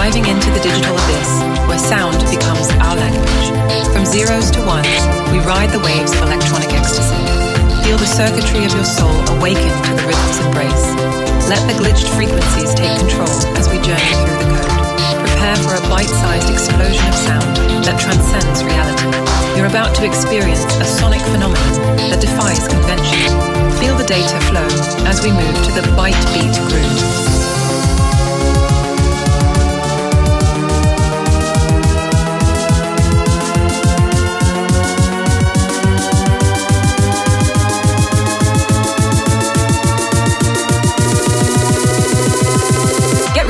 diving into the digital abyss where sound becomes our language. From zeros to ones, we ride the waves of electronic ecstasy. Feel the circuitry of your soul awaken to the rhythms of. Let the glitched frequencies take control as we journey through the code. Prepare for a bite-sized explosion of sound that transcends reality. You're about to experience a sonic phenomenon that defies convention. Feel the data flow as we move to the Byte Beat groove.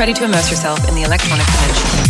ready to immerse yourself in the electronic dimension.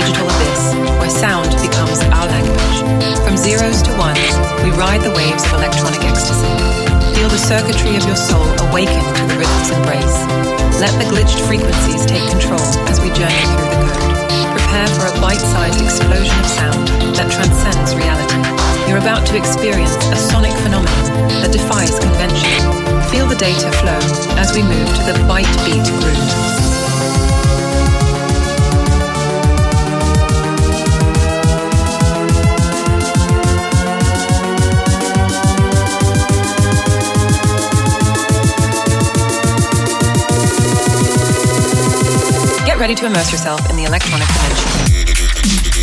digital abyss where sound becomes our language. From zeros to ones, we ride the waves of electronic ecstasy. Feel the circuitry of your soul awaken to the rhythm's embrace. Let the glitched frequencies take control as we journey through the code. Prepare for a bite-sized explosion of sound that transcends reality. You're about to experience a sonic phenomenon that defies convention. Feel the data flow as we move to the Byte Beat groove. ready to immerse yourself in the electronic dimension.